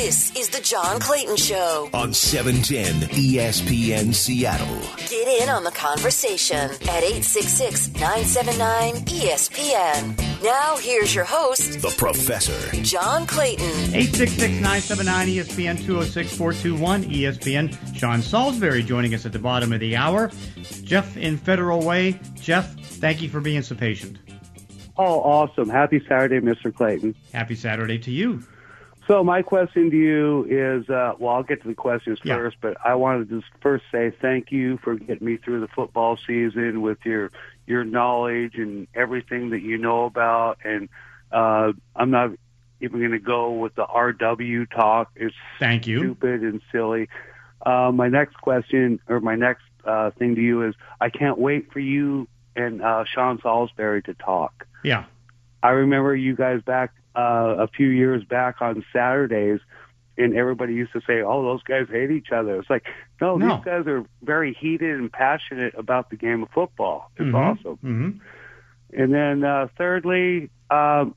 This is the John Clayton Show on 710 ESPN Seattle. Get in on the conversation at 866 979 ESPN. Now, here's your host, The Professor. John Clayton. 866-979-ESPN 206-421 ESPN. Sean Salisbury joining us at the bottom of the hour. Jeff in Federal Way. Jeff, thank you for being so patient. Oh, awesome. Happy Saturday, Mr. Clayton. Happy Saturday to you. So my question to you is, uh, well, I'll get to the questions Yeah. first, but I wanted to just first say thank you for getting me through the football season with your your knowledge and everything that you know about. And uh, I'm not even going to go with the RW talk. It's Thank you. stupid and silly. Uh, my next question or my next uh, thing to you is, I can't wait for you and uh, Sean Salisbury to talk. Yeah. I remember you guys back uh, a few years back on Saturdays, and everybody used to say, "Oh, those guys hate each other." It's like, no, No. these guys are very heated and passionate about the game of football. It's Mhm. awesome. hmm And then uh, thirdly, um,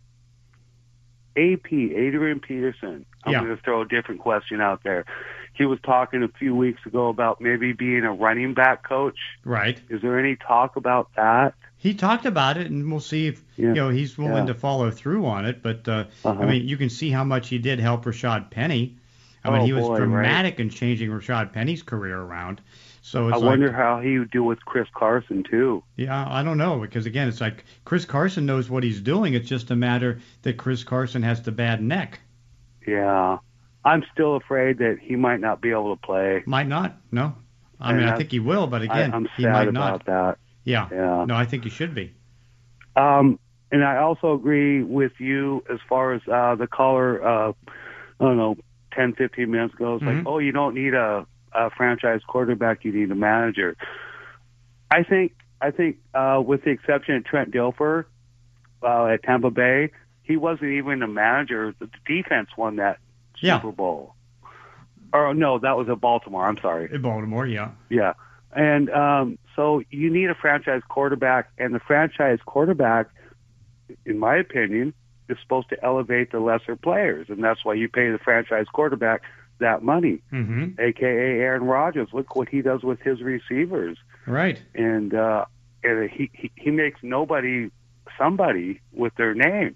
AP Adrian Peterson. I'm Yeah. going to throw a different question out there. He was talking a few weeks ago about maybe being a running back coach. Right. Is there any talk about that? He talked about it, and we'll see if Yeah. you know he's willing Yeah. to follow through on it. But uh, Uh-huh. I mean, you can see how much he did help Rashad Penny. I mean, Oh, he was boy, right. dramatic in changing Rashad Penny's career around. So it's I like, wonder how he would do with Chris Carson too. Yeah, I don't know because again, it's like Chris Carson knows what he's doing. It's just a matter that Chris Carson has the bad neck. Yeah. I'm still afraid that he might not be able to play. Might not. No, I And mean I think he will, but again, I, I'm he sad might about not. that. Yeah. Yeah. No, I think he should be. Um, and I also agree with you as far as uh, the caller, uh, I don't know, 10, 15 minutes ago. It's Mhm. like, oh, you don't need a, a franchise quarterback, you need a manager. I think, I think, uh, with the exception of Trent Dilfer uh, at Tampa Bay, he wasn't even a manager. The defense won that Yeah. Super Bowl. Or no, that was at Baltimore. I'm sorry. In Baltimore, yeah. Yeah. And um, so you need a franchise quarterback, and the franchise quarterback, in my opinion, is supposed to elevate the lesser players, and that's why you pay the franchise quarterback that money, Mm-hmm. aka Aaron Rodgers. Look what he does with his receivers, Right. and uh, and he, he he makes nobody somebody with their name.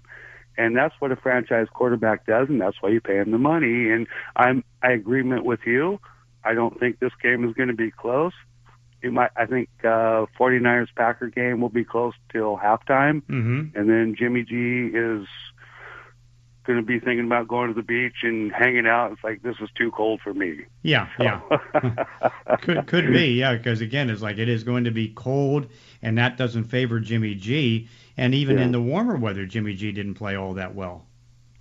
And that's what a franchise quarterback does, and that's why you pay him the money. And I'm I agreement with you. I don't think this game is going to be close. It might. I think uh, 49ers Packer game will be close till halftime, Mm-hmm. and then Jimmy G is going to be thinking about going to the beach and hanging out. It's like this is too cold for me. Yeah. Yeah. could could be. Yeah. Because again, it's like it is going to be cold, and that doesn't favor Jimmy G. And even Yeah. in the warmer weather, Jimmy G didn't play all that well.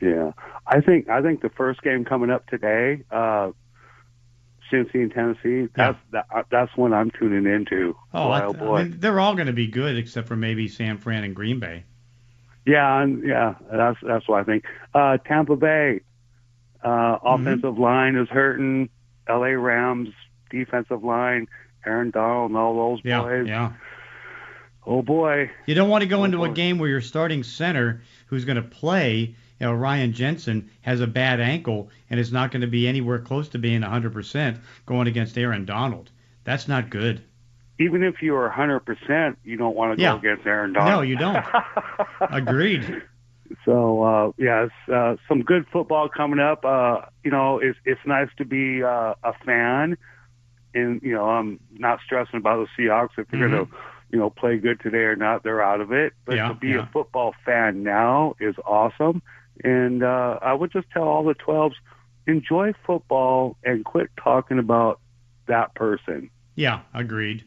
Yeah, I think I think the first game coming up today, uh, Cincy and Tennessee. That's that, uh, that's one I'm tuning into. Oh, boy, I, oh boy. I mean, they're all going to be good except for maybe San Fran and Green Bay. Yeah, yeah, that's that's what I think. Uh, Tampa Bay uh, offensive line is hurting. L.A. Rams defensive line, Aaron Donald and all those Yeah. boys. Yeah. Oh boy. You don't want to go Oh, into a game where your starting center, who's going to play, you know, Ryan Jensen, has a bad ankle and is not going to be anywhere close to being 100% going against Aaron Donald. That's not good. Even if you are 100%, you don't want to Yeah. go against Aaron Donald. No, you don't. Agreed. So uh, yeah, uh, some good football coming up. Uh, you know, it's it's nice to be uh, a fan, and you know, I'm not stressing about the Seahawks if they're gonna, you know, play good today or not. They're out of it. But Yeah, to be yeah. a football fan now is awesome, and uh, I would just tell all the 12s enjoy football and quit talking about that person. Yeah, agreed.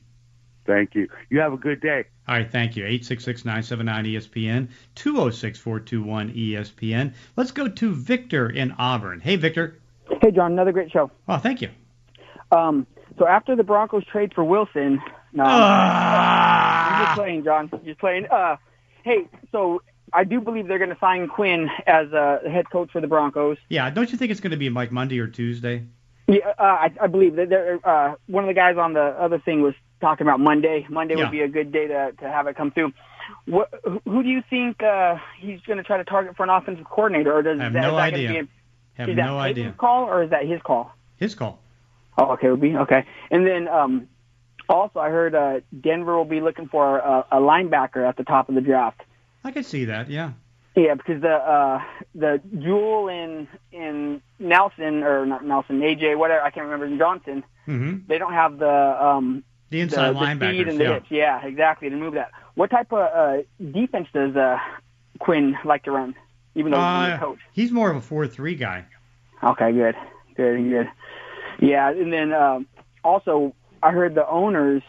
Thank you. You have a good day. All right, thank you. 866-979-ESPN, 206-421-ESPN. Let's go to Victor in Auburn. Hey, Victor. Hey, John, another great show. Oh, thank you. Um, so after the Broncos trade for Wilson, no, I'm Ah! just playing, John. You're Just playing. Uh, hey, so I do believe they're going to sign Quinn as uh, the head coach for the Broncos. Yeah, don't you think it's going to be like Monday or Tuesday? Yeah, uh, I, I believe that they're, uh, one of the guys on the other thing was talking about Monday. Monday Yeah. would be a good day to to have it come through. What, who- do you think uh, he's going to try to target for an offensive coordinator, or does I have that, no that idea. Be, Have is that no idea. call or is that his call? His call. Oh, okay, would be okay. And then um, also, I heard uh, Denver will be looking for a, a linebacker at the top of the draft. I could see that. Yeah. Yeah, because the uh, the Jewell in in Nelson or not Nelson, AJ, whatever I can't remember Johnson. hmm They don't have the um, The inside the, the speed linebackers. the yeah. hits. Yeah, exactly to move that. What type of uh, defense does uh, Quinn like to run? Even though he's Uh, the coach. he's more of a four-three guy. Okay, good, good, good. Yeah, and then um, also I heard the owners,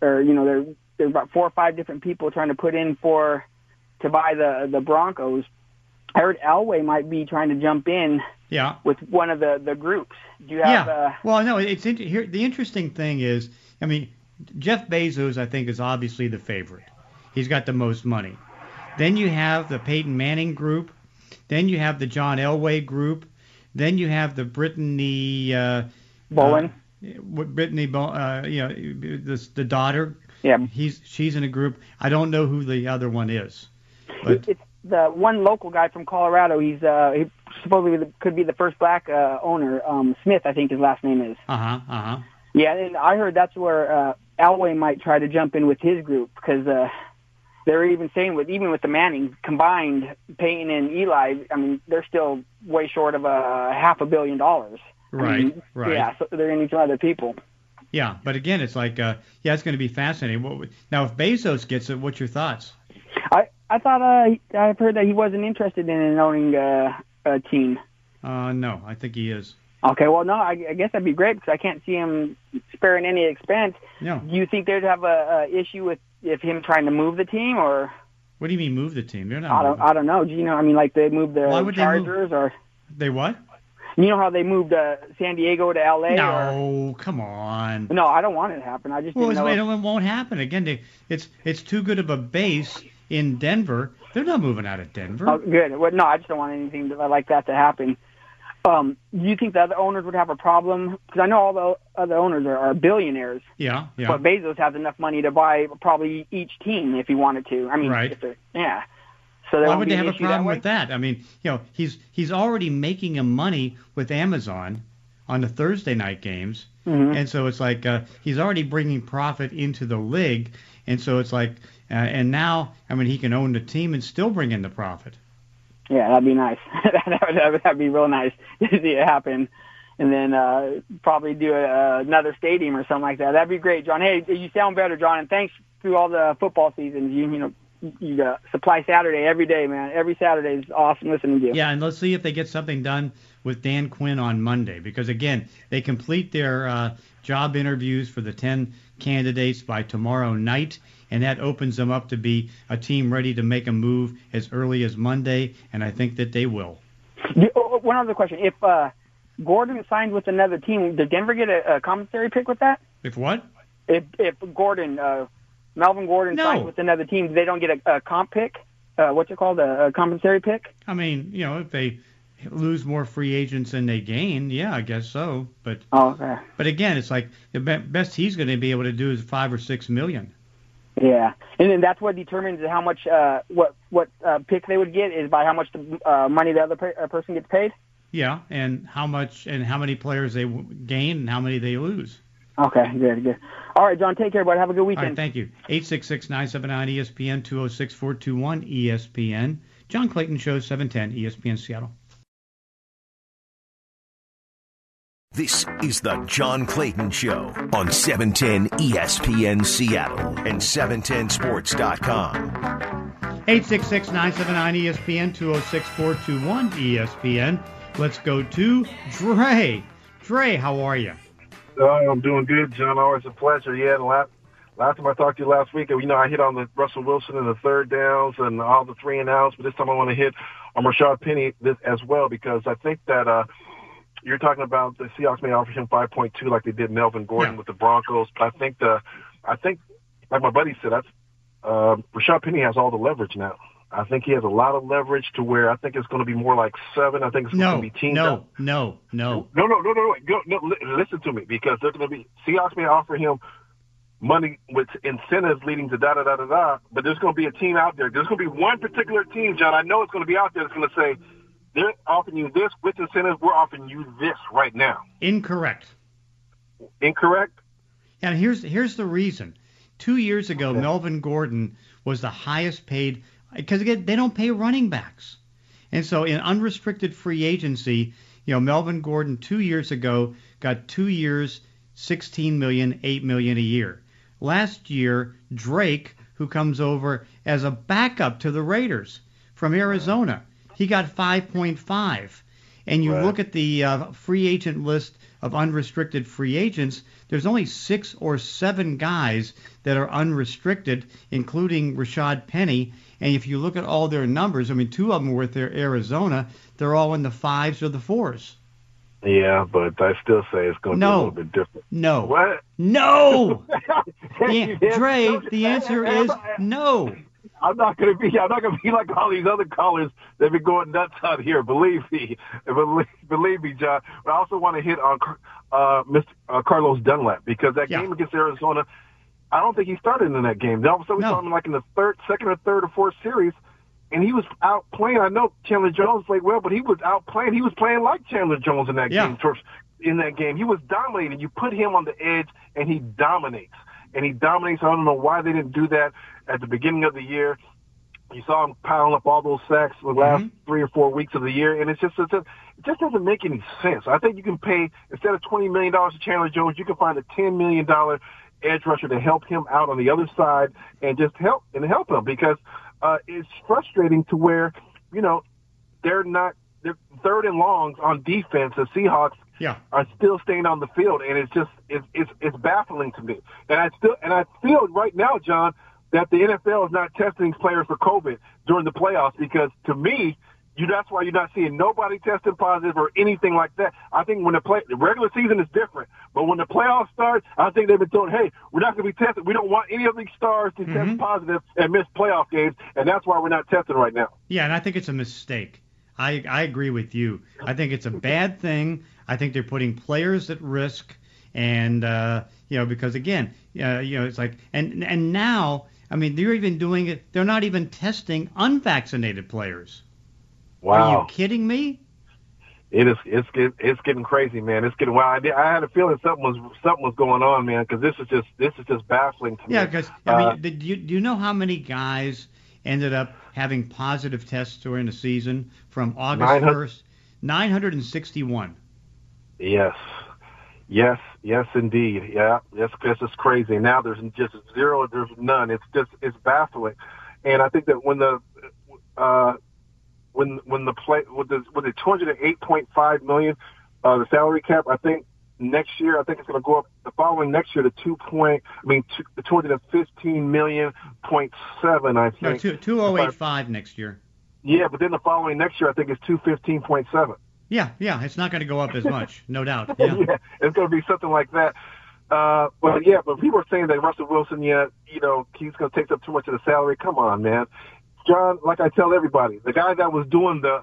or you know, there there's about four or five different people trying to put in for to buy the the Broncos. I heard Elway might be trying to jump in Yeah. with one of the the groups. Do you have? yeah. Uh, well, no, it's here. The interesting thing is, I mean, Jeff Bezos, I think, is obviously the favorite. He's got the most money. Then you have the Peyton Manning group. Then you have the John Elway group. Then you have the Brittany uh, Bowlen. Uh, what Brittany, uh, you know, the the daughter. yeah, He's she's in a group. I don't know who the other one is, but it's the one local guy from Colorado. He's uh he supposedly could be the first black uh, owner. Um, Smith, I think his last name is. uh huh, uh huh. Yeah, and I heard that's where uh, Elway might try to jump in with his group because uh, they're even saying with even with the Mannings combined, Peyton and Eli. I mean, they're still way short of a half a billion dollars. I Right, mean, right. Yeah, so they're going to need some other people. Yeah, but again, it's like, uh, yeah, it's going to be fascinating. What, now, if Bezos gets it, what's your thoughts? I I thought uh, I've heard that he wasn't interested in owning uh, a team. Uh, no, I think he is. Okay, well, no, I, I guess that'd be great because I can't see him sparing any expense. No. Do you think they'd have a, a issue with if him trying to move the team, or What do you mean move the team? They're not. I don't moving. I don't know. Do you know? I mean, like they moved the Why would they move? Chargers, or They what? you know how they moved uh, San Diego to L.A. Or, No, come on. no, I don't want it to happen. I just Well, didn't know. it won't happen again. They, it's it's too good of a base in Denver. They're not moving out of Denver. Oh, good. Well, no, I just don't want anything like that to happen. Um, do you think the other owners would have a problem? Because I know all the other owners are, are billionaires, yeah, yeah. but Bezos has enough money to buy probably each team if he wanted to. I mean, Right. yeah. So Why would they have a issue that problem with that? I mean, you know, he's he's already making him money with Amazon on the Thursday night games, Mhm. and so it's like uh, he's already bringing profit into the league, and so it's like, uh, and now I mean, he can own the team and still bring in the profit. Yeah, that'd be nice. that would that would that'd be real nice to see it happen, and then uh, probably do a, another stadium or something like that. That'd be great, John. Hey, you sound better, John, and thanks through all the football seasons. You you know you uh, supply Saturday every day, man. Every Saturday is awesome listening to you. Yeah, and let's see if they get something done with Dan Quinn on Monday because again, they complete their uh, job interviews for the 10 candidates by tomorrow night, and that opens them up to be a team ready to make a move as early as Monday, and I think that they will. Oh, oh, one other question: If uh, Gordon signed with another team, did Denver get a, a commissary pick with that? If what? If if Gordon, uh, Melvin Gordon No. signed with another team, they don't get a, a comp pick. Uh, what's it called? A, a compensatory pick? I mean, you know, if they lose more free agents than they gain, yeah, I guess so. But Oh, okay. but again, it's like the be- best he's going to be able to do is five or six million. Yeah, and then that's what determines how much uh, what what uh, pick they would get is by how much the uh, money the other per- uh, person gets paid. Yeah, and how much and how many players they w- gain and how many they lose. Okay, good, good. All right, John, take care, buddy. Have a good All right, weekend. thank you. 866-979-ESPN, 206-421-ESPN. John Clayton Show, 710 ESPN Seattle. This is the John Clayton Show on E 710 ESPN Seattle and 710sports.com. 866-979-ESPN, 206-421-ESPN. Let's go to Dre. Dre, how are you? Uh, I'm doing good, John. Always a pleasure. Yeah, the last, last time I talked to you last week, you know, I hit on the Russell Wilson and the third downs and all the three and outs, but this time I want to hit on Rashad Penny this as well because I think that uh, you're talking about the Seahawks may offer him 5.2 like they did Melvin Gordon Yeah. with the Broncos, but I think the, I think, like my buddy said, that's, uh, Rashad Penny has all the leverage now. I think he has a lot of leverage to where I think it's going to be more like seven. I think it's No, going to be teamed up. no, no, no. No, no, no, no, no, listen to me because they're going to be Seahawks may offer him money with incentives leading to da da da da da. But there's going to be a team out there. There's going to be one particular team, John. I know it's going to be out there. That's going to say, they're offering you this with incentives. We're offering you this right now. Incorrect. Incorrect. And here's here's the reason. Two years ago, Okay. Melvin Gordon was the highest paid because again they don't pay running backs, and so in unrestricted free agency, you know Melvin Gordon two years ago got two years, 16 million, 8 million a year. Last year, Drake, who comes over as a backup to the Raiders from Arizona, he got 5.5. And you Right. look at the uh, free agent list of unrestricted free agents, there's only six or seven guys that are unrestricted, including Rashad Penny. And if you look at all their numbers, I mean, two of them were with their Arizona, they're all in the fives or the fours. Yeah, but I still say it's going to be a No. little bit different. No. What? No! Yeah, Dre, the answer is no. I'm not going to be. I'm not going to be like all these other callers that be going nuts out here. Believe me, believe, believe me, John. But I also want to hit on uh, Mr. Uh, Carlos Dunlap because that Yeah. game against Arizona, I don't think he started in that game. All of a sudden, we No. saw him like in the third, second, or third or fourth series, and he was out playing. I know Chandler Jones played well, but he was out playing. He was playing like Chandler Jones in that Yeah. game. In that game, he was dominating. You put him on the edge, and he dominates. And he dominates. I don't know why they didn't do that at the beginning of the year. You saw him piling up all those sacks the last Mhm. three or four weeks of the year, and it's just it's just, it just doesn't make any sense. I think you can pay instead of twenty million dollars to Chandler Jones, you can find a ten million dollar edge rusher to help him out on the other side and just help and help him because uh, it's frustrating to where you know they're not they're third and longs on defense. The Seahawks Yeah. are still staying on the field, and it's just it's it's it's baffling to me. And I still and I feel right now, John, that the NFL is not testing players for COVID during the playoffs because to me, you that's why you're not seeing nobody testing positive or anything like that. I think when the play the regular season is different, but when the playoffs start, I think they've been told, hey, we're not going to be tested. We don't want any of these stars to test positive and miss playoff games, and that's why we're not testing right now. Yeah, and I think it's a mistake. I, I agree with you. I think it's a bad thing. I think they're putting players at risk, and uh, you know because again, uh, you know it's like and and now I mean they're even doing it. They're not even testing unvaccinated players. Wow. Are you kidding me? It is. It's it's getting crazy, man. It's getting wild. I, I had a feeling something was something was going on, man. Because this is just this is just baffling to Yeah, me. Yeah, because I mean, Uh, do you do you know how many guys ended up having positive tests during the season from August 900 first? Nine hundred and sixty-one. Yes, yes, yes, indeed. Yeah, that's this is crazy. Now there's just zero. There's none. It's just it's baffling. And I think that when the uh, when when the play with the with the 208.5 million uh, the salary cap, I think next year I think it's going to go up the following next year to two point. I mean, two, 215 million point seven. I think. No, two two oh eight five next year. Yeah, but then the following next year I think it's 215.7. Yeah, yeah, it's not going to go up as much, no doubt. Yeah. it's going to be something like that. Uh, but yeah, but people are saying that Russell Wilson, yeah, you know, he's going to take up too much of the salary. Come on, man. John, like I tell everybody, the guy that was doing the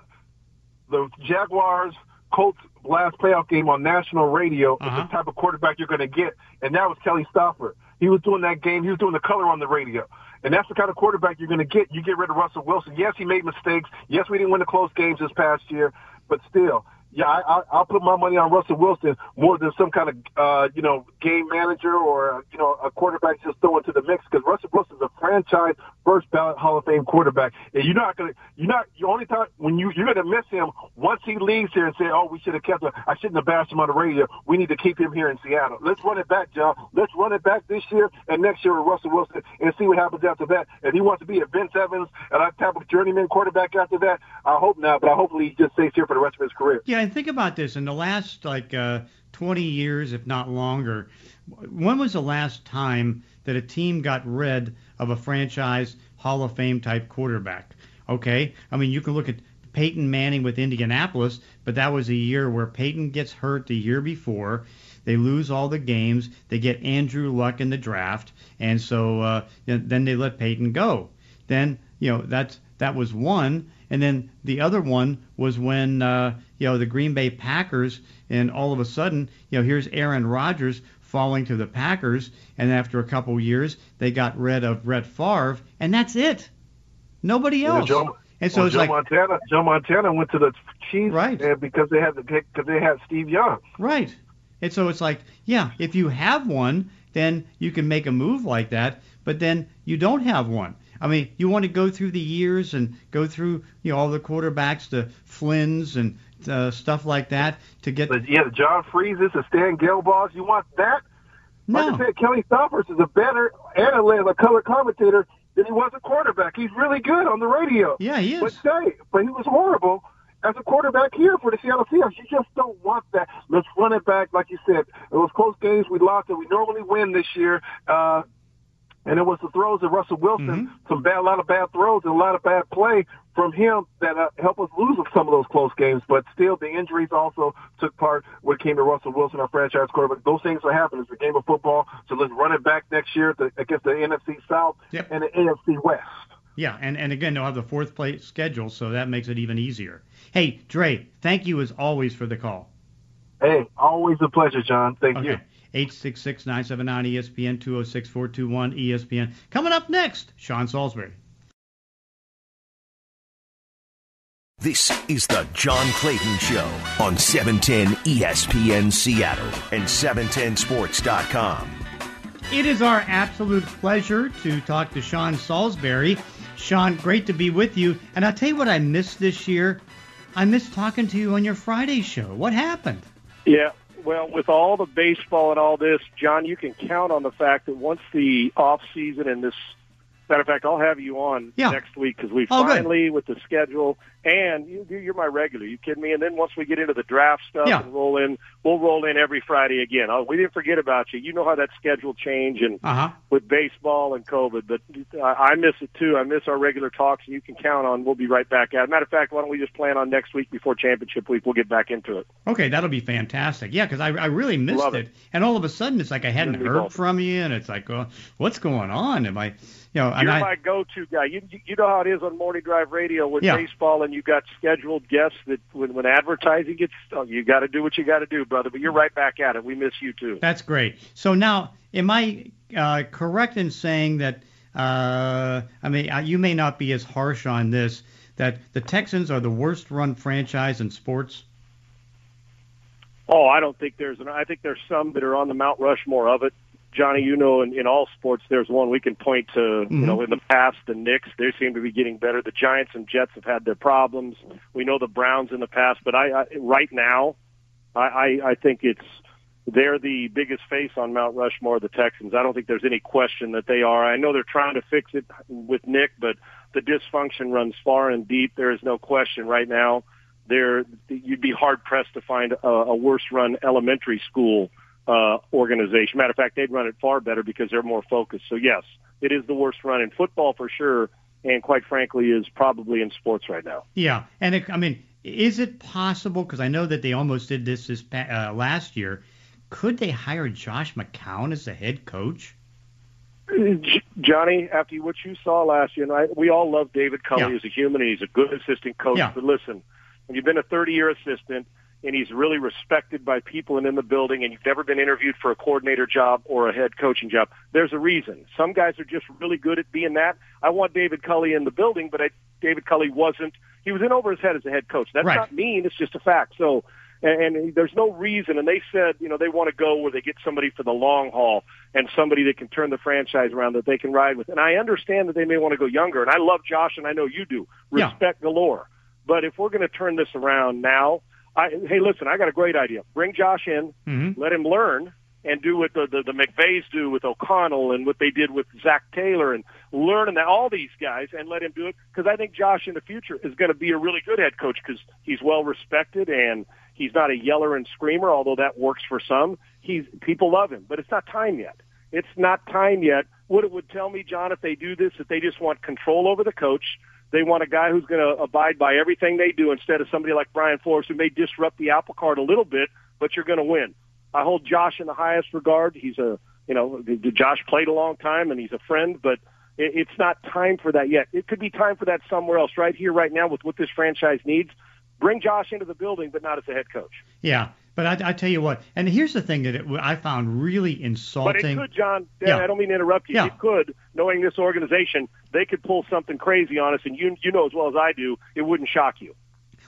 the Jaguars Colts last playoff game on national radio Uh-huh. is the type of quarterback you're going to get, and that was Kelly Stouffer. He was doing that game. He was doing the color on the radio. And that's the kind of quarterback you're going to get. You get rid of Russell Wilson. Yes, he made mistakes. Yes, we didn't win the close games this past year, but still, yeah, I, I'll put my money on Russell Wilson more than some kind of, uh, you know, game manager or, you know, a quarterback just thrown into the mix because Russell Wilson's a franchise first ballot Hall of Fame quarterback. And you're not going to, you're not, the only time when you, you're going to miss him once he leaves here and say, oh, we should have kept him. I shouldn't have bashed him on the radio. We need to keep him here in Seattle. Let's run it back, John. Let's run it back this year and next year with Russell Wilson and see what happens after that. If he wants to be a Vince Evans and that type of journeyman quarterback after that, I hope not, but I hopefully he just stays here for the rest of his career. Yeah, and think about this. In the last like uh, 20 years, if not longer, when was the last time that a team got rid of a franchise Hall of Fame type quarterback? Okay, I mean you can look at Peyton Manning with Indianapolis, but that was a year where Peyton gets hurt the year before. They lose all the games. They get Andrew Luck in the draft, and so uh, then they let Peyton go. Then you know that's that was one, and then the other one was when uh, you know the Green Bay Packers, and all of a sudden you know here's Aaron Rodgers falling to the Packers, and after a couple years they got rid of Brett Favre, and that's it. Nobody else. Joe- And so well, it's Joe like Montana. Joe Montana went to the Chiefs Right. because they had the because they had Steve Young. Right. And so it's like, yeah, if you have one, then you can make a move like that, but then you don't have one. I mean, you want to go through the years and go through, you know, all the quarterbacks, the Flynn's and uh, stuff like that to get. But yeah, the John Frieszes, the Stan Gelbaughs. You want that? Like No. I said, Kelly Stouffers is a better analyst, a color commentator than he was a quarterback. He's really good on the radio. Yeah, he is. But say, but he was horrible as a quarterback here for the Seattle Seahawks. You just don't want that. Let's run it back, like you said. It was close games we lost that we normally win this year. Uh, and it was the throws of Russell Wilson, Mm-hmm. some bad, a lot of bad throws and a lot of bad play from him that uh, helped us lose some of those close games. But still, the injuries also took part when it came to Russell Wilson, our franchise quarterback. Those things will happen. It's a game of football. So let's run it back next year to, against the NFC South Yep. and the AFC West. Yeah, and, and again, they'll have the fourth place schedule, so that makes it even easier. Hey, Dre, thank you as always for the call. Hey, always a pleasure, John. Thank you. Okay. 866 979 ESPN 206 421 ESPN. Coming up next, Sean Salisbury. This is the John Clayton Show on E 710 ESPN Seattle and 710sports.com. It is our absolute pleasure to talk to Sean Salisbury. Sean, great to be with you. And I'll tell you what I missed this year. I missed talking to you on your Friday show. What happened? Yeah, well, with all the baseball and all this, John, you can count on the fact that once the off season and this matter of fact, I'll have you on Yeah. next week because we Oh, good. finally with the schedule and you, you're my regular. You kidding me? And then once we get into the draft stuff Yeah. and roll in, we'll roll in every Friday again. Oh, we didn't forget about you. You know how that schedule change and Uh huh. with baseball and COVID, but I, I miss it too. I miss our regular talks, and you can count on we'll be right back at it. Matter of fact, why don't we just plan on next week before championship week? We'll get back into it. Okay, that'll be fantastic. Yeah, because I, I really missed Love it. it. and all of a sudden it's like I hadn't heard awesome. from you, and it's like, well, what's going on? Am I, you know, you're I, my go-to guy. You you know how it is on morning drive radio with Yeah. baseball, and you got scheduled guests that when when advertising gets, oh, you got to do what you got to do, brother. But you're right back at it. We miss you too. That's great. So now, am I uh, correct in saying that? Uh, I mean, uh, you may not be as harsh on this. That the Texans are the worst run franchise in sports. Oh, I don't think there's an. I think there's some that are on the Mount Rushmore of it. Johnny, you know, in, in all sports, there's one we can point to. Mhm. You know, in the past, the Knicks they seem to be getting better. The Giants and Jets have had their problems. We know the Browns in the past, but I, I right now, I, I, I think it's they're the biggest face on Mount Rushmore. The Texans. I don't think there's any question that they are. I know they're trying to fix it with Nick, but the dysfunction runs far and deep. There is no question right now. There, you'd be hard pressed to find a, a worse run elementary school uh, organization. Matter of fact, they'd run it far better because they're more focused. So yes, it is the worst run in football for sure, and quite frankly, is probably in sports right now. Yeah, and it, I mean, is it possible? Because I know that they almost did this this pa- uh, last year. Could they hire Josh McCown as the head coach? Johnny, after what you saw last year, and I, we all love David Culley Yeah. as a human. and He's a good assistant coach. Yeah. But listen, when you've been a 30-year assistant and he's really respected by people and in the building, and you've never been interviewed for a coordinator job or a head coaching job, there's a reason. Some guys are just really good at being that. I want David Culley in the building, but I, David Culley wasn't. He was in over his head as a head coach. That's Right. not mean. It's just a fact. So and, and there's no reason. And they said, you know, they want to go where they get somebody for the long haul and somebody that can turn the franchise around that they can ride with. And I understand that they may want to go younger. And I love Josh, and I know you do. Yeah. Respect galore. But if we're going to turn this around now, I, hey, listen, I got a great idea. Bring Josh in, Mm-hmm. let him learn, and do what the, the, the McVays do with O'Connell and what they did with Zac Taylor and learn and all these guys and let him do it. Because I think Josh in the future is going to be a really good head coach because he's well respected and he's not a yeller and screamer, although that works for some. He's people love him, but it's not time yet. It's not time yet. What it would tell me, John, if they do this, that they just want control over the coach. They want a guy who's going to abide by everything they do instead of somebody like Brian Flores who may disrupt the apple cart a little bit, but you're going to win. I hold Josh in the highest regard. He's a, you know, Josh played a long time and he's a friend, but it's not time for that yet. It could be time for that somewhere else, right here, right now, with what this franchise needs. Bring Josh into the building, but not as a head coach. Yeah, but I, I tell you what, and here's the thing that it, I found really insulting. But it could, John. Dan, Yeah. I don't mean to interrupt you. Yeah. It could, knowing this organization, they could pull something crazy on us, and you you know as well as I do, it wouldn't shock you.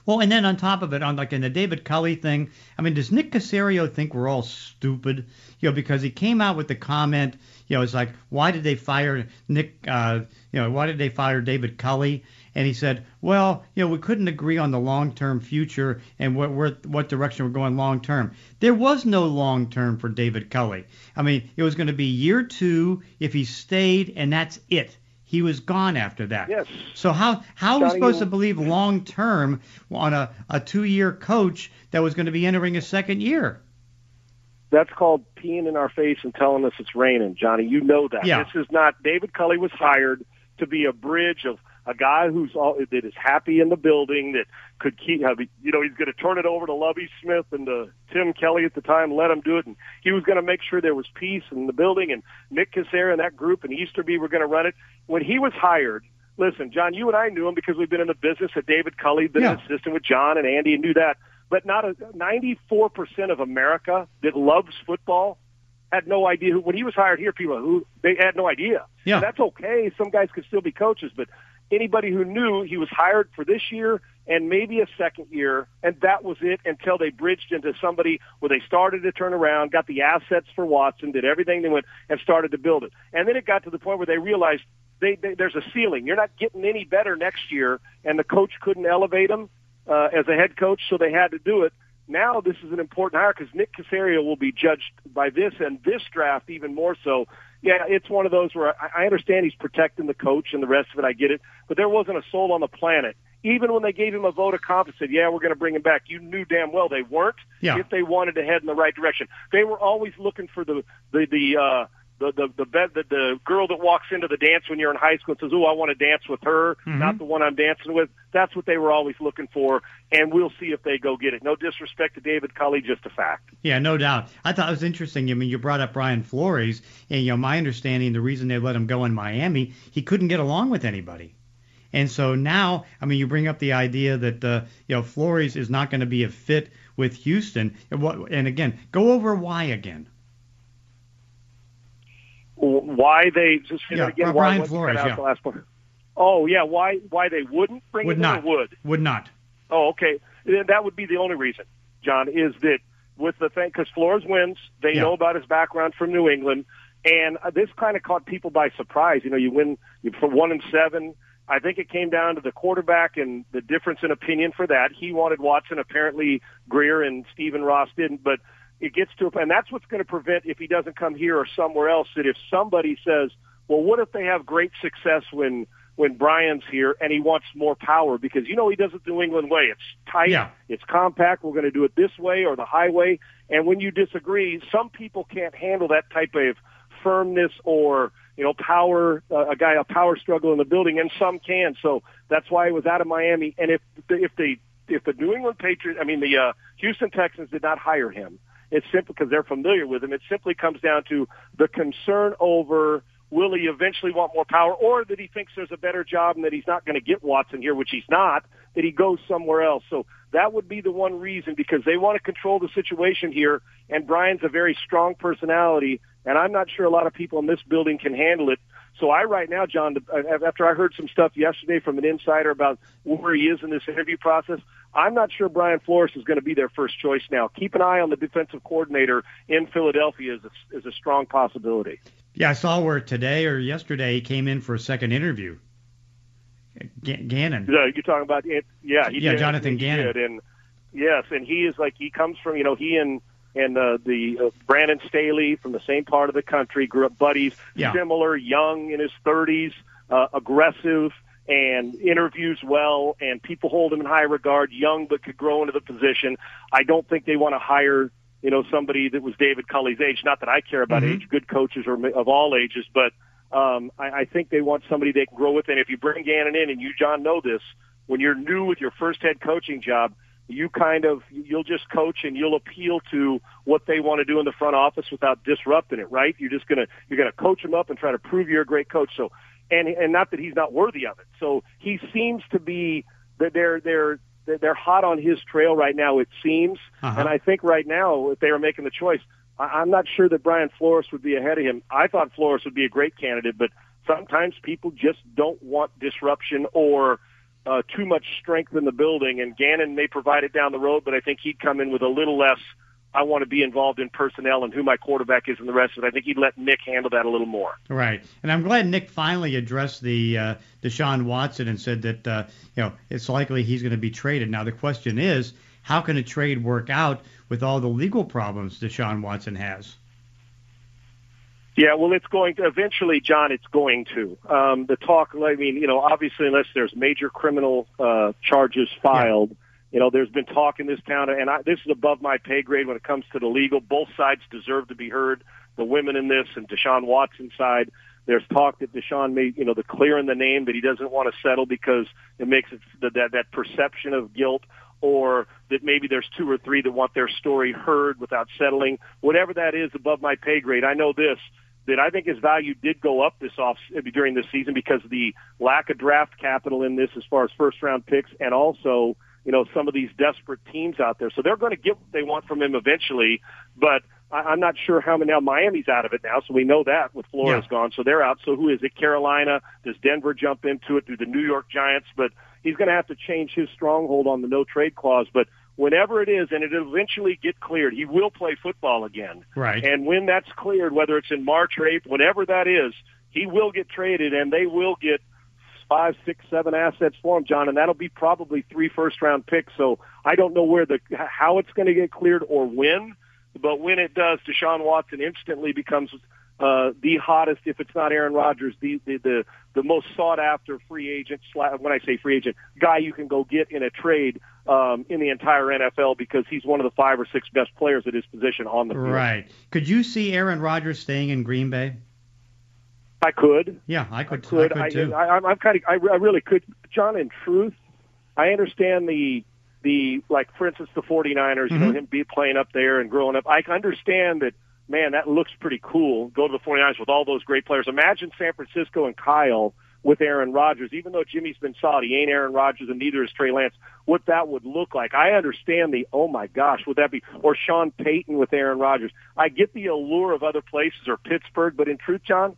Well, and then on top of it, on like in the David Culley thing, I mean, does Nick Caserio think we're all stupid? You know, because he came out with the comment, you know, it's like, why did they fire Nick? Uh, you know, why did they fire David Culley? And he said, well, you know, we couldn't agree on the long-term future and what what, what direction we're going long-term. There was no long-term for David Culley. I mean, it was going to be year two if he stayed, and that's it he was gone after that. Yes. So how how are we supposed to believe long term on a, a two year coach that was going to be entering his second year? That's called peeing in our face and telling us it's raining, Johnny. You know that. Yeah. This is not David Culley was hired to be a bridge of a guy who's all that is happy in the building that could keep you know he's going to turn it over to Lovie Smith and to Tim Kelly at the time let him do it. And he was going to make sure there was peace in the building and Nick Caserio and that group and Easterby were going to run it. When he was hired listen John you and I knew him because we've been in the business at David Culley been Yeah. an assistant with John and Andy and knew that. But not a 94% of America that loves football had no idea who when he was hired here people who they had no idea. Yeah. And that's okay. Some guys could still be coaches but anybody who knew he was hired for this year and maybe a second year, and that was it until they bridged into somebody where they started to turn around, got the assets for Watson, did everything they went, and started to build it. And then it got to the point where they realized they, they, there's a ceiling. You're not getting any better next year, and the coach couldn't elevate him uh, as a head coach, so they had to do it. Now this is an important hire because Nick Caserio will be judged by this and this draft even more so. Yeah, it's one of those where I, I understand he's protecting the coach and the rest of it. I get it, but there wasn't a soul on the planet. Even when they gave him a vote of confidence, said, "Yeah, we're going to bring him back." You knew damn well they weren't. Yeah. If they wanted to head in the right direction, they were always looking for the the the uh, the the the, bed, the the girl that walks into the dance when you're in high school and says, "Oh, I want to dance with her, Mhm. not the one I'm dancing with." That's what they were always looking for, and we'll see if they go get it. No disrespect to David Culley, just a fact. Yeah, no doubt. I thought it was interesting. I mean, you brought up Brian Flores, and you know, my understanding, the reason they let him go in Miami, he couldn't get along with anybody. And so now, I mean, you bring up the idea that uh, you know Flores is not going to be a fit with Houston. And, what, and again, go over why again. Why they just say Yeah, again? uh, why Brian Flores, yeah. last? Oh yeah, why why they wouldn't bring Would not. or would? Would not. Oh, okay. Then That would be the only reason, John, is that with the thing, because Flores wins, they Yeah. know about his background from New England, and uh, this kind of caught people by surprise. You know, you win you, for one and seven. I think it came down to the quarterback and the difference in opinion for that. He wanted Watson. Apparently, Grier and Stephen Ross didn't, but it gets to, a, and that's what's going to prevent if he doesn't come here or somewhere else. That if somebody says, "Well, what if they have great success when when Brian's here and he wants more power because you know he does it the New England way. It's tight, Yeah. it's compact. We're going to do it this way or the highway. And when you disagree, some people can't handle that type of firmness or you know power. Uh, a guy a power struggle in the building, and some can. So that's why he was out of Miami. And if if they if the New England Patriots, I mean the uh, Houston Texans did not hire him, it's simply because they're familiar with him. It simply comes down to the concern over will he eventually want more power or that he thinks there's a better job and that he's not going to get Watson here, which he's not, that he goes somewhere else. So that would be the one reason because they want to control the situation here and Brian's a very strong personality and I'm not sure a lot of people in this building can handle it. So I right now, John, uh, after I heard some stuff yesterday from an insider about where he is in this interview process, I'm not sure Brian Flores is going to be their first choice now. Keep an eye on the defensive coordinator in Philadelphia is a, is a strong possibility. Yeah, I saw where today or yesterday he came in for a second interview. G- Gannon. Yeah, you're talking about it. Yeah, he Yeah, did. Jonathan Gannon. did. and yes, and he is like he comes from you know he and and uh, the uh, Brandon Staley from the same part of the country, grew up buddies, Yeah. similar, young in his 30s, uh, aggressive, and interviews well, and people hold him in high regard. Young but could grow into the position. I don't think they want to hire you know somebody that was David Culley's age. Not that I care about Mhm. age. Good coaches are of all ages, but um, I, I think they want somebody they can grow with. And if you bring Gannon in, and you, John, know this, when you're new with your first head coaching job, you kind of you'll just coach and you'll appeal to what they want to do in the front office without disrupting it. Right? You're just gonna you're gonna coach them up and try to prove you're a great coach. So, and and not that he's not worthy of it. So he seems to be that they're they're they're hot on his trail right now. It seems, Uh-huh. and I think right now if they were making the choice, I, I'm not sure that Brian Flores would be ahead of him. I thought Flores would be a great candidate, but sometimes people just don't want disruption or uh, too much strength in the building. And Gannon may provide it down the road, but I think he'd come in with a little less. I want to be involved in personnel and who my quarterback is and the rest of it. I think he'd let Nick handle that a little more. Right, and I'm glad Nick finally addressed the uh, Deshaun Watson and said that uh, you know it's likely he's going to be traded. Now the question is, how can a trade work out with all the legal problems Deshaun Watson has? Yeah, well, it's going to eventually, John. It's going to. Um, the talk. I mean, you know, obviously, unless there's major criminal uh, charges filed, yeah. You know, there's been talk in this town, and I, this is above my pay grade when it comes to the legal. Both sides deserve to be heard. The women in this and Deshaun Watson's side. There's talk that Deshaun may, you know, the clear in the name that he doesn't want to settle because it makes it that that perception of guilt or that maybe there's two or three that want their story heard without settling. Whatever that is above my pay grade, I know this that I think his value did go up this off during this season because of the lack of draft capital in this as far as first round picks and also you know some of these desperate teams out there. So they're going to get what they want from him eventually, but I, I'm not sure how many now Miami's out of it now, so we know that with Flores yeah. gone, so they're out. So who is it? Carolina? Does Denver jump into it? Do the New York Giants? But he's going to have to change his stronghold on the no trade clause. But whenever it is, and it'll eventually get cleared, he will play football again. Right. And when that's cleared, whether it's in March or April, whatever that is, he will get traded, and they will get five, six, seven assets for him, John, and that'll be probably three first round picks. So I don't know where the how it's going to get cleared or when, but when it does, Deshaun Watson instantly becomes uh, the hottest, if it's not Aaron Rodgers, the the the, the most sought after free agent. When I say free agent, guy you can go get in a trade um, in the entire NFL because he's one of the five or six best players at his position on the field. Right. Could you see Aaron Rodgers staying in Green Bay? I could. Yeah, I could. I could, I could too. I, I, I'm kind of. I, I really could. John, in truth, I understand the the like, for instance, the 49ers. Mm-hmm. You know, mm-hmm. him be playing up there and growing up. I understand that man, that looks pretty cool. Go to the 49ers with all those great players. Imagine San Francisco and Kyle with Aaron Rodgers, even though Jimmy's been solid, he ain't Aaron Rodgers and neither is Trey Lance, what that would look like. I understand the, oh my gosh, would that be, or Sean Payton with Aaron Rodgers. I get the allure of other places or Pittsburgh, but in truth, John,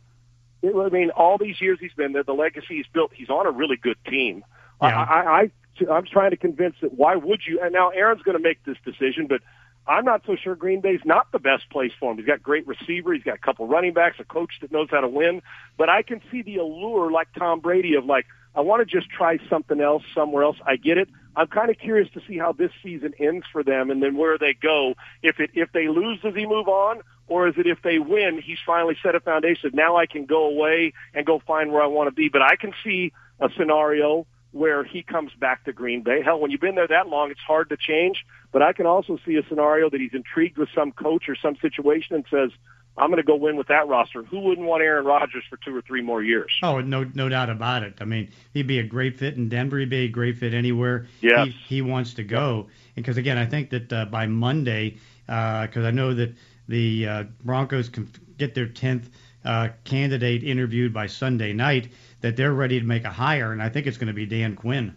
it, I mean, all these years he's been there, the legacy he's built, he's on a really good team. Yeah. I, I, I, I'm trying to convince that why would you, and now Aaron's going to make this decision, but I'm not so sure Green Bay's not the best place for him. He's got great receiver. He's got a couple running backs, a coach that knows how to win. But I can see the allure, like Tom Brady, of like, I want to just try something else somewhere else. I get it. I'm kind of curious to see how this season ends for them and then where they go. If it if they lose, does he move on, or is it if they win, he's finally set a foundation. Now I can go away and go find where I want to be. But I can see a scenario where he comes back to Green Bay. Hell, when you've been there that long, it's hard to change. But I can also see a scenario that he's intrigued with some coach or some situation and says, I'm going to go win with that roster. Who wouldn't want Aaron Rodgers for two or three more years? Oh, no, no doubt about it. I mean, he'd be a great fit in Denver. He'd be a great fit anywhere yes. he, he wants to go. Because again, I think that uh, by Monday, because uh, I know that the uh, Broncos can get their tenth uh, candidate interviewed by Sunday night, that they're ready to make a hire, and I think it's going to be Dan Quinn.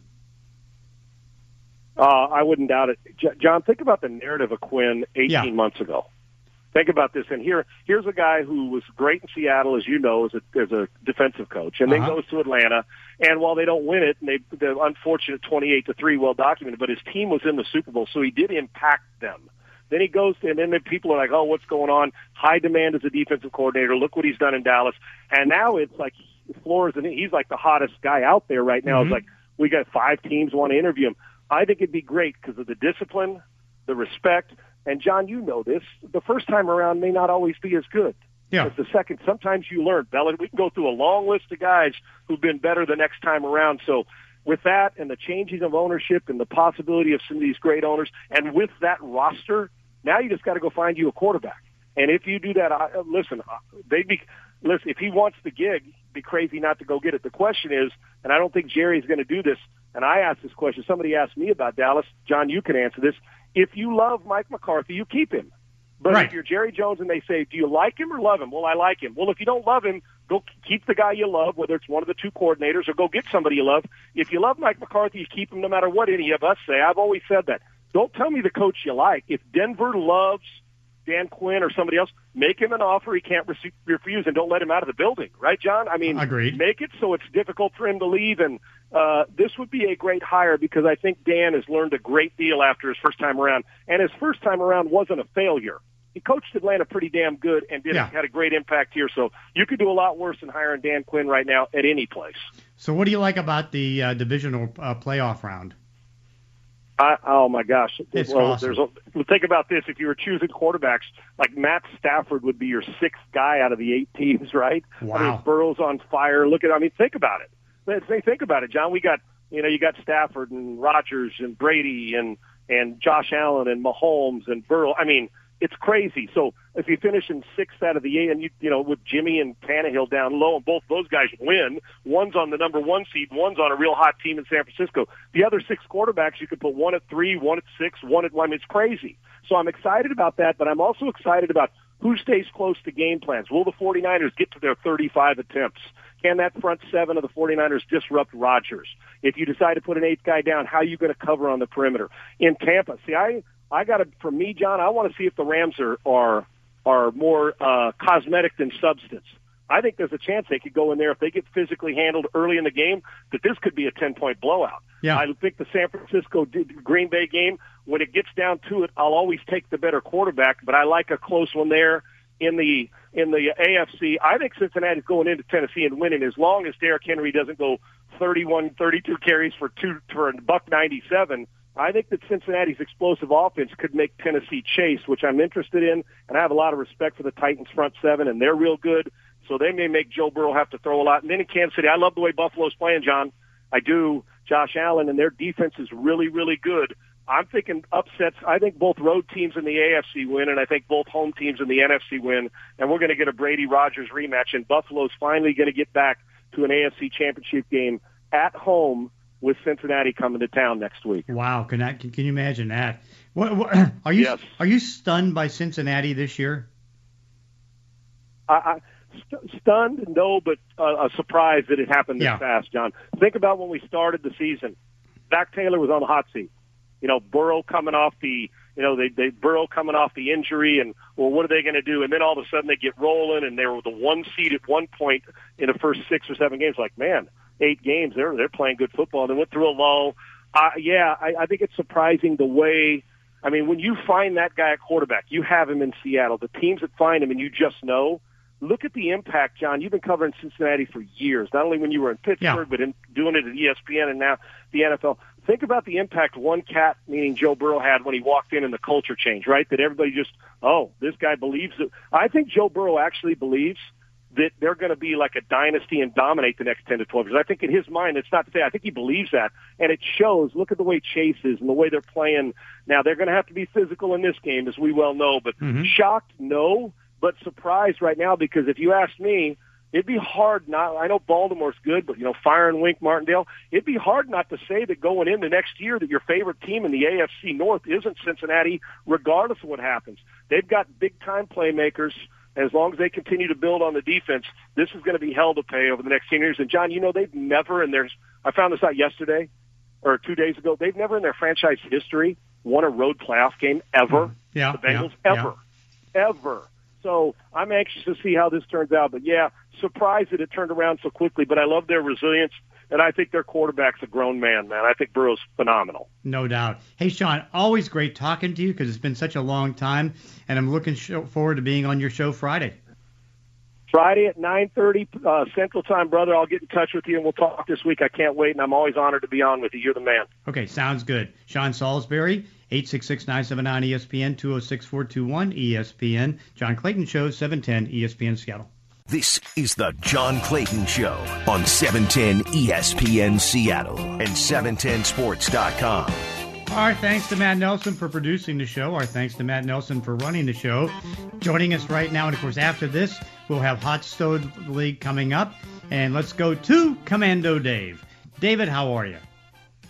Uh, I wouldn't doubt it. J- John, think about the narrative of Quinn 18 yeah. months ago. Think about this, and here, here's a guy who was great in Seattle, as you know, as a as a defensive coach, and uh-huh. then goes to Atlanta. And while they don't win it, and they the unfortunate 28 to three, well documented, but his team was in the Super Bowl, so he did impact them. Then he goes, to, and then the people are like, "Oh, what's going on? High demand as a defensive coordinator. Look what he's done in Dallas." And now it's like Flores, and he's like the hottest guy out there right now. Mm-hmm. It's like we got five teams want to interview him. I think it'd be great because of the discipline, the respect, and John, you know this. The first time around may not always be as good. Yeah. As the second, sometimes you learn. Bella, we can go through a long list of guys who've been better the next time around. So with that and the changing of ownership and the possibility of some of these great owners, and with that roster, now you just got to go find you a quarterback. And if you do that, I, uh, listen, uh, they'd be listen. If he wants the gig, be crazy not to go get it. The question is, and I don't think Jerry's going to do this and I asked this question. Somebody asked me about Dallas. John, you can answer this. If you love Mike McCarthy, you keep him. But right. if you're Jerry Jones and they say, "Do you like him or love him?" Well, I like him. Well, if you don't love him, go keep the guy you love, whether it's one of the two coordinators, or go get somebody you love. If you love Mike McCarthy, you keep him no matter what any of us say. I've always said that. Don't tell me the coach you like. If Denver loves Dan Quinn or somebody else, make him an offer he can't refuse, and don't let him out of the building. Right, John? I mean, Agreed. make it so it's difficult for him to leave. And uh, this would be a great hire because I think Dan has learned a great deal after his first time around, and his first time around wasn't a failure. He coached Atlanta pretty damn good and did Yeah. had a great impact here. So you could do a lot worse than hiring Dan Quinn right now at any place. So, what do you like about the uh, divisional uh, playoff round? I, oh my gosh! It's well, awesome. there's a, think about this: if you were choosing quarterbacks, like Matt Stafford would be your sixth guy out of the eight teams, right? I Wow. mean, Burrow's on fire. Look at, I mean, think about it. Let's say, think about it, John. We got, you know, you got Stafford and Rodgers and Brady and and Josh Allen and Mahomes and Burrow. I mean, it's crazy. So if you finish in sixth out of the eight, and you you know with Jimmy and Tannehill down low, and both those guys win, one's on the number one seed, one's on a real hot team in San Francisco. The other six quarterbacks, you could put one at three, one at six, one at. One. I mean, it's crazy. So I'm excited about that, but I'm also excited about who stays close to game plans. Will the 49ers get to their 35 attempts? Can that front seven of the 49ers disrupt Rodgers? If you decide to put an eighth guy down, how are you going to cover on the perimeter? In Tampa, see, I I got to for me, John. I want to see if the Rams are are are more uh, cosmetic than substance. I think there's a chance they could go in there if they get physically handled early in the game that this could be a 10 point blowout. Yeah. I think the San Francisco Green Bay game, when it gets down to it, I'll always take the better quarterback, but I like a close one there in the in the AFC. I think Cincinnati's going into Tennessee and winning as long as Derrick Henry doesn't go 31, 32 carries for two for a buck 97. I think that Cincinnati's explosive offense could make Tennessee chase, which I'm interested in, and I have a lot of respect for the Titans front seven, and they're real good. So they may make Joe Burrow have to throw a lot. And then in Kansas City, I love the way Buffalo's playing, John. I do. Josh Allen and their defense is really, really good. I'm thinking upsets. I think both road teams in the AFC win, and I think both home teams in the NFC win. And we're going to get a Brady Rodgers rematch, and Buffalo's finally going to get back to an AFC championship game at home with Cincinnati coming to town next week. Wow, can that, can, can you imagine that? What, what, are you Yes. are you stunned by Cincinnati this year? I, I st- stunned, no, but uh, a surprise that it happened this Yeah. fast, John. Think about when we started the season. Zac Taylor was on the hot seat. You know, Burrow coming off the, you know, they, they Burrow coming off the injury, and well, what are they going to do? And then all of a sudden they get rolling, and they were the one seed at one point in the first six or seven games. Like, man, eight games, they're they're playing good football. They went through a lull. Uh, yeah, I, I think it's surprising the way. I mean, when you find that guy at quarterback, you have him in Seattle. The teams that find him, and you just know. Look at the impact, John. You've been covering Cincinnati for years, not only when you were in Pittsburgh, Yeah. but in doing it at ESPN and now the NFL. Think about the impact one cat, meaning Joe Burrow, had when he walked in and the culture change, right? That everybody just, oh, this guy believes it. I think Joe Burrow actually believes that they're going to be like a dynasty and dominate the next 10 to 12 years. I think in his mind, it's not to say, I think he believes that. And it shows. Look at the way Chase is and the way they're playing. Now, they're going to have to be physical in this game, as we well know, but Mhm. shocked, no, but surprised right now because if you ask me, it'd be hard not. I know Baltimore's good, but you know, firing Wink Martindale, it'd be hard not to say that going into the next year that your favorite team in the AFC North isn't Cincinnati, regardless of what happens. They've got big time playmakers. As long as they continue to build on the defense, this is going to be hell to pay over the next 10 years. And John, you know, they've never, and there's, I found this out yesterday or two days ago, they've never in their franchise history won a road playoff game ever. Mm-hmm. Yeah, The Bengals yeah, ever, ever. So I'm anxious to see how this turns out. But yeah, surprised that it turned around so quickly. But I love their resilience, and I think their quarterback's a grown man. Man, I think Burrow's phenomenal. No doubt. Hey, Sean, always great talking to you because it's been such a long time, and I'm looking forward to being on your show Friday. Friday at 9:30 uh, Central Time, brother. I'll get in touch with you and we'll talk this week. I can't wait, and I'm always honored to be on with you. You're the man. Okay, sounds good. Sean Salisbury, 866-979-ESPN, 206-421-ESPN. John Clayton Show, 710 ESPN Seattle. This is the John Clayton Show on 710 ESPN Seattle and 710sports.com. Our thanks to Matt Nelson for producing the show. Our thanks to Matt Nelson for running the show. Joining us right now, and of course, after this, we'll have Hot Stove League coming up. And let's go to Commando Dave. David, how are you?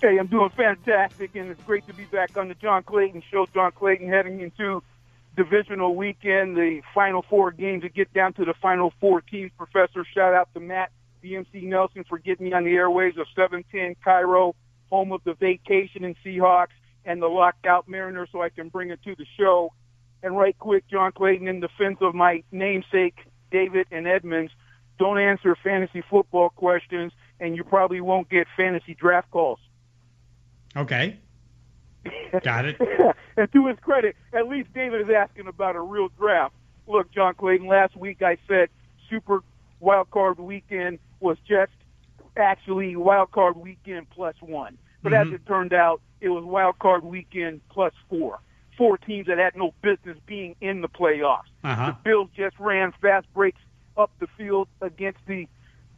Hey, I'm doing fantastic, and it's great to be back on the John Clayton Show. John Clayton heading into divisional weekend, the final four games to get down to the final four teams. Professor, shout out to Matt BMC Nelson for getting me on the airways of 710 KIRO, home of the vacation and Seahawks and the lockout Mariners, so I can bring it to the show. And right quick, John Clayton, in defense of my namesake, David and Edmonds, don't answer fantasy football questions, and you probably won't get fantasy draft calls. Okay. Got it. and to his credit, at least David is asking about a real draft. Look, John Clayton, last week I said Super Wild Card Weekend was just actually Wild Card Weekend plus one. But Mhm. as it turned out, it was Wild Card Weekend plus four. Four teams that had no business being in the playoffs. Uh-huh. The Bills just ran fast breaks up the field against the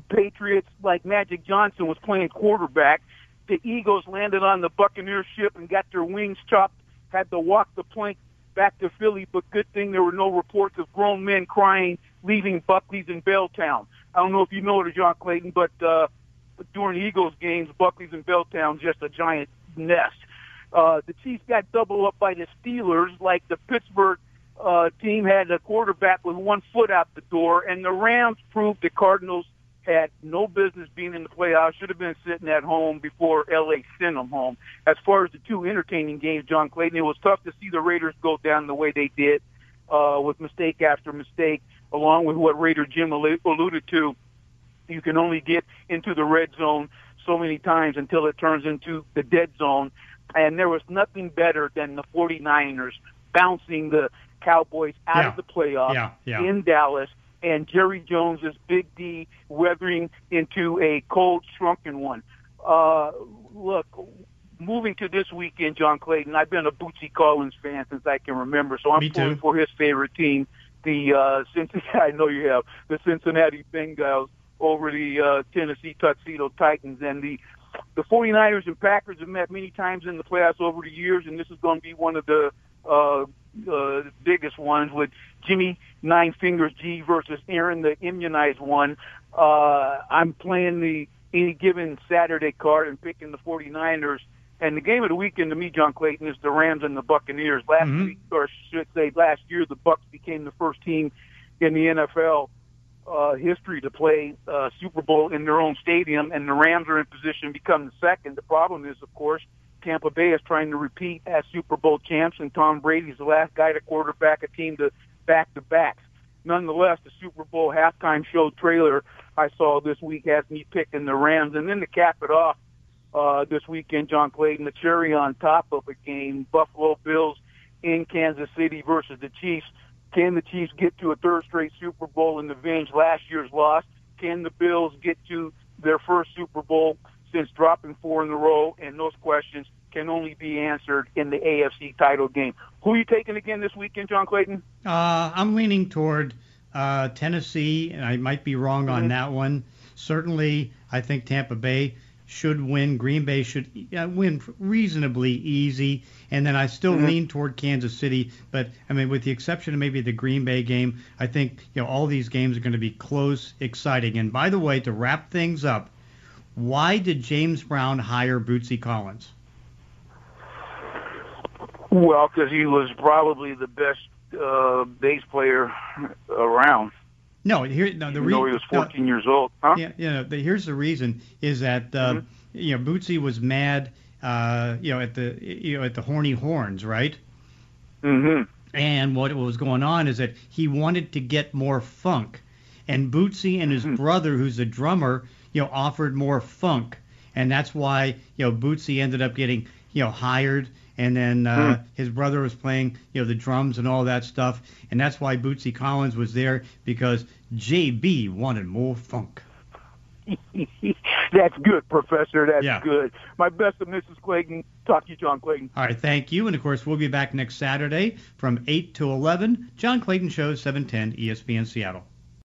Patriots like Magic Johnson was playing quarterback. The Eagles landed on the Buccaneers ship and got their wings chopped, had to walk the plank back to Philly, but good thing there were no reports of grown men crying leaving Buckley's in Belltown. I don't know if you know it, John Clayton, but uh, during Eagles games, Buckley's in Belltown just a giant nest. Uh, the Chiefs got doubled up by the Steelers, like the Pittsburgh uh, team had a quarterback with one foot out the door, and the Rams proved the Cardinals had no business being in the playoffs. Should have been sitting at home before LA sent them home. As far as the two entertaining games, John Clayton, it was tough to see the Raiders go down the way they did, uh, with mistake after mistake, along with what Raider Jim alluded to. You can only get into the red zone so many times until it turns into the dead zone. And there was nothing better than the 49ers bouncing the Cowboys out Yeah. of the playoffs Yeah, yeah. in Dallas and Jerry Jones's Big D weathering into a cold, shrunken one. Uh, look, moving to this weekend, John Clayton, I've been a Bootsy Collins fan since I can remember, so I'm pulling for his favorite team, the uh, Cincinnati. I know you have the Cincinnati Bengals over the uh, Tennessee Tuxedo Titans, and the the 49ers and Packers have met many times in the playoffs over the years, and this is going to be one of the uh, uh, the biggest ones with Jimmy Nine Fingers G versus Aaron, the immunized one. Uh, I'm playing the any given Saturday card and picking the 49ers. And the game of the weekend to me, John Clayton, is the Rams and the Buccaneers. Last Mhm. week, or should say last year, the Bucks became the first team in the NFL uh, history to play uh, Super Bowl in their own stadium, and the Rams are in position to become the second. The problem is, of course, Tampa Bay is trying to repeat as Super Bowl champs, and Tom Brady's the last guy to quarterback a team to back-to-backs. Nonetheless, the Super Bowl halftime show trailer I saw this week has me picking the Rams, and then to cap it off uh, this weekend, John Clayton, the cherry on top of a game, Buffalo Bills in Kansas City versus the Chiefs. Can the Chiefs get to a third straight Super Bowl and avenge last year's loss? Can the Bills get to their first Super Bowl since dropping four in a row? And those questions can only be answered in the AFC title game. Who are you taking again this weekend, John Clayton? Uh, I'm leaning toward uh, Tennessee, and I might be wrong on Mhm. that one. Certainly, I think Tampa Bay should win. Green Bay should win reasonably easy, and then I still Mhm. lean toward Kansas City. But I mean, with the exception of maybe the Green Bay game, I think you know all these games are going to be close, exciting. And by the way, to wrap things up, why did James Brown hire Bootsy Collins? Well, because he was probably the best uh, bass player around. No, here no the though he was 14 years old. Huh? Yeah, you know, the, here's the reason is that uh, Mhm. you know Bootsy was mad, uh, you know, at the you know at the horny horns, right? Mm-hmm. And what was going on is that he wanted to get more funk, and Bootsy and his Mhm. brother, who's a drummer, you know, offered more funk, and that's why you know Bootsy ended up getting you know hired. And then uh, his brother was playing, you know, the drums and all that stuff, and that's why Bootsy Collins was there because JB wanted more funk. That's good, Professor. That's Yeah. good. My best to Mrs. Clayton. Talk to you, John Clayton. All right, thank you. And of course, we'll be back next Saturday from 8 to 11. John Clayton Show, 710 ESPN Seattle.